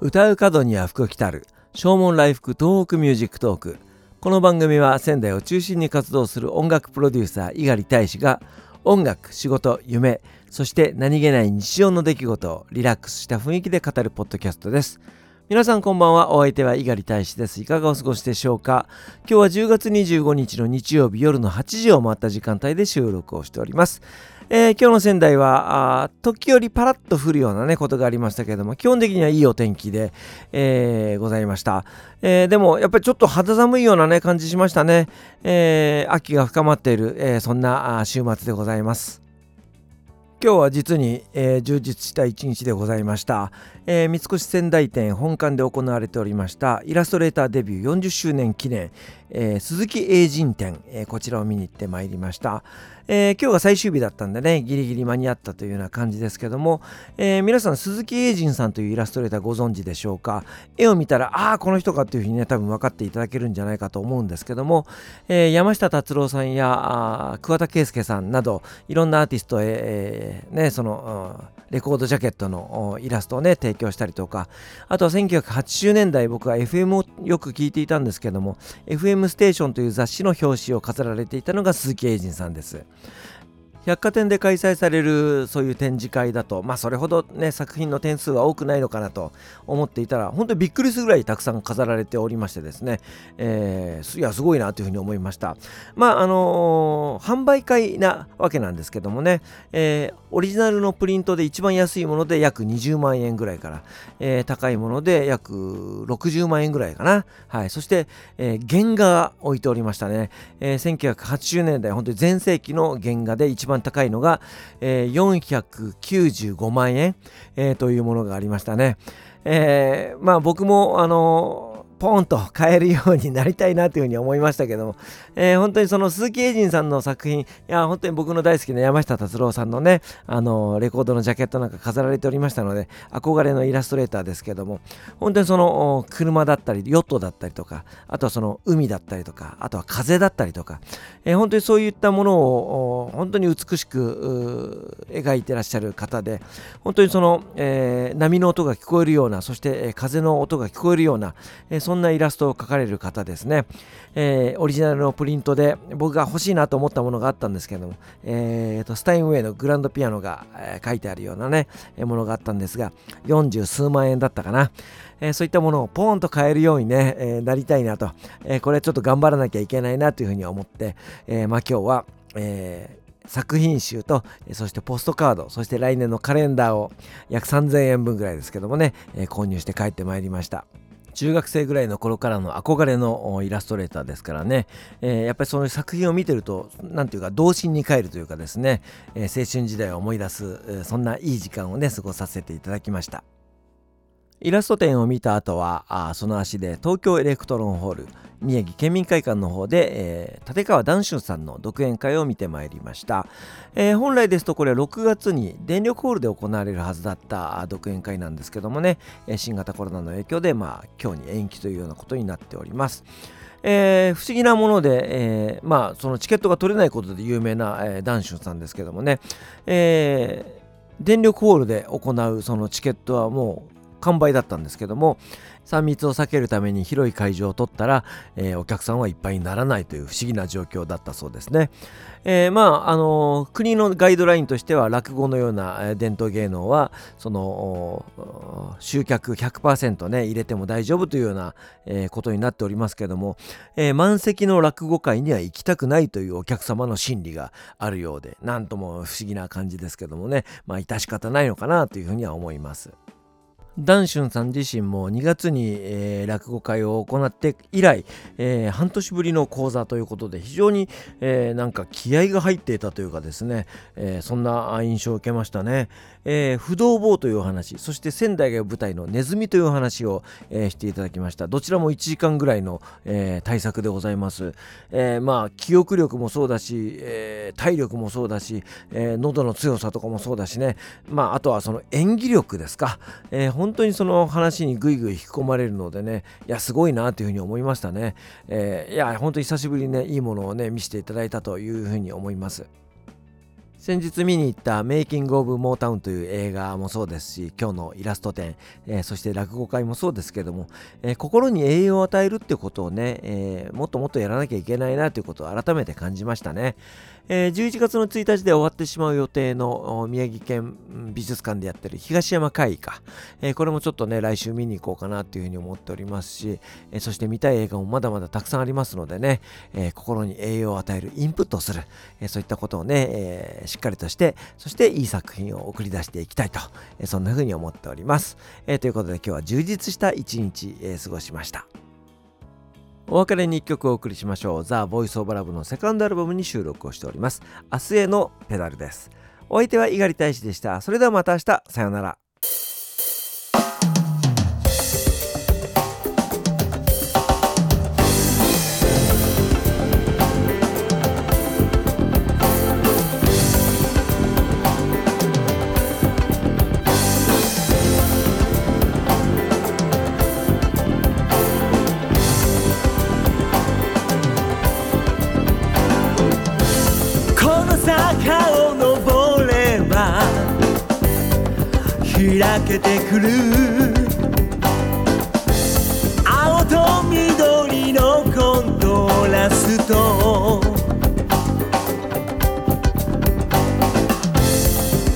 唱う門には福来たる。唱門来福東北ミュージックトーク。この番組は仙台を中心に活動する音楽プロデューサー猪狩大使が音楽仕事夢そして何気ない日常の出来事をリラックスした雰囲気で語るポッドキャストです。皆さんこんばんは。お相手は猪狩大使です。いかがお過ごしでしょうか？今日は10月25日の日曜日夜の8時を回った時間帯で収録をしております。えー、今日の仙台は時折パラッと降るようなねことがありましたけれども基本的にはいいお天気で、えー、ございました、えー、でもやっぱりちょっと肌寒いようなね感じしましたね、え秋が深まっている、えそんな週末でございます。今日は実に、えー、充実した一日でございました、えー、三越仙台店本館で行われておりましたイラストレーターデビュー40周年記念、えー、鈴木英人展、えこちらを見に行ってまいりました、えー、今日が最終日だったんでね、ギリギリ間に合ったというような感じですけども、え、皆さん、鈴木英人さんというイラストレーターご存知でしょうか？絵を見たら、ああ、この人かっていうふうにね、多分分かっていただけるんじゃないかと思うんですけども、え、山下達郎さんや桑田佳祐さんなど、いろんなアーティストへ、えー、ね、その、レコードジャケットのイラストをね、提供したりとか、あとは1980年代、僕は FM をよく聞いていたんですけども、FM ステーションという雑誌の表紙を飾られていたのが鈴木英人さんです。百貨店で開催されるそういう展示会だと、まあ、それほど、ね、作品の点数は多くないのかなと思っていたら本当にびっくりするぐらいたくさん飾られておりましてですね、えー、いやすごいなというふうに思いました。まああのー、販売会なわけなんですけどもね、えー、オリジナルのプリントで一番安いもので約20万円ぐらいから、えー、高いもので約60万円ぐらいかな、はい、そして、え原画置いておりましたね、え1980年代本当に全盛期の原画で一番番高いのが、えー、495万円、えー、というものがありましたね。えー、まあ僕もあのポンと買えるようになりたいなというふうに思いましたけども、えー、本当にその鈴木英人さんの作品、いや、本当に僕の大好きな山下達郎さんのね、あのレコードのジャケットなんか飾られておりましたので、憧れのイラストレーターですけども、本当にその車だったり、ヨットだったりとか、あとはその海だったりとか、あとは風だったりとか、えー、本当にそういったものを本当に美しく描いてらっしゃる方で、本当にその、えー、波の音が聞こえるような、そして、え風の音が聞こえるような、えそんなイラストを描かれる方ですね、えー、オリジナルのプリントで僕が欲しいなと思ったものがあったんですけども、えーと、スタインウェイのグランドピアノが、えー、書いてあるようなね、ものがあったんですが40数万円だったかな、えー、そういったものをポーンと買えるようにね、えなりたいなと、えこれちょっと頑張らなきゃいけないなというふうに思って、えまあ、今日は、え作品集とそしてポストカードそして来年のカレンダーを約3000円分ぐらいですけどもね、え購入して帰ってまいりました。中学生ぐらいの頃からの憧れのイラストレーターですからね、えー、やっぱりその作品を見てると何ていうか童心に帰るというかですね、えー、青春時代を思い出すそんないい時間をね過ごさせていただきました。イラスト展を見た後はあその足で東京エレクトロンホール宮城県民会館の方で、えー、立川談春さんの独演会を見てまいりました、えー、本来ですとこれ6月に電力ホールで行われるはずだった独演会なんですけどもね新型コロナの影響で、まあ、今日に延期というようなことになっております。えー、不思議なもので、えー、まあそのチケットが取れないことで有名な、えー、ダンシュンさんですけどもね、えー、電力ホールで行うそのチケットはもう完売だったんですけども3密を避けるために広い会場を取ったら、えー、お客さんはいっぱいにならないという不思議な状況だったそうですね。えー、まああのー、国のガイドラインとしては落語のような伝統芸能はその集客100%ね入れても大丈夫というような、えー、ことになっておりますけども、えー、満席の落語会には行きたくないというお客様の心理があるようでなんとも不思議な感じですけどもねまあ致し方ないのかなというふうには思います。ダンシュンさん自身も2月に、えー、落語会を行って以来、えー、半年ぶりの講座ということで非常に、えー、なんか気合が入っていたというかですね、えそんな印象を受けましたね、え不動坊というお話そして仙台が舞台のネズミという話を、えしていただきました。どちらも1時間ぐらいの、え対策でございます、えまあ記憶力もそうだし、え体力もそうだし、え喉の強さとかもそうだしね。まああとはその演技力ですか、えー本当にその話にぐいぐい引き込まれるのでねいやすごいなというふうに思いましたね、えー、いや本当に久しぶりにねいいものをね見せていただいたというふうに思います。先日見に行ったメイキング・オブ・モータウンという映画もそうですし今日のイラスト展、えー、そして落語会もそうですけども、えー、心に栄養を与えるってことをね、えー、もっともっとやらなきゃいけないなということを改めて感じましたね、え11月の1日で終わってしまう予定の宮城県美術館でやってる東山会か、えこれもちょっとね来週見に行こうかなというふうに思っておりますし、えそして見たい映画もまだまだたくさんありますのでね、え心に栄養を与えるインプットをする、えそういったことをね、えしっかりとして、そしていい作品を送り出していきたいと、えそんな風に思っております。えということで今日は充実した一日、え過ごしました。お別れに1曲お送りしましょう。ザ・ボイス・オブ・ラブのセカンドアルバムに収録をしております。明日へのペダルです。お相手は猪狩大使でした。それではまた明日。さようなら。坂を登れば開けてくる。青と緑のコントラスト。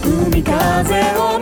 海風を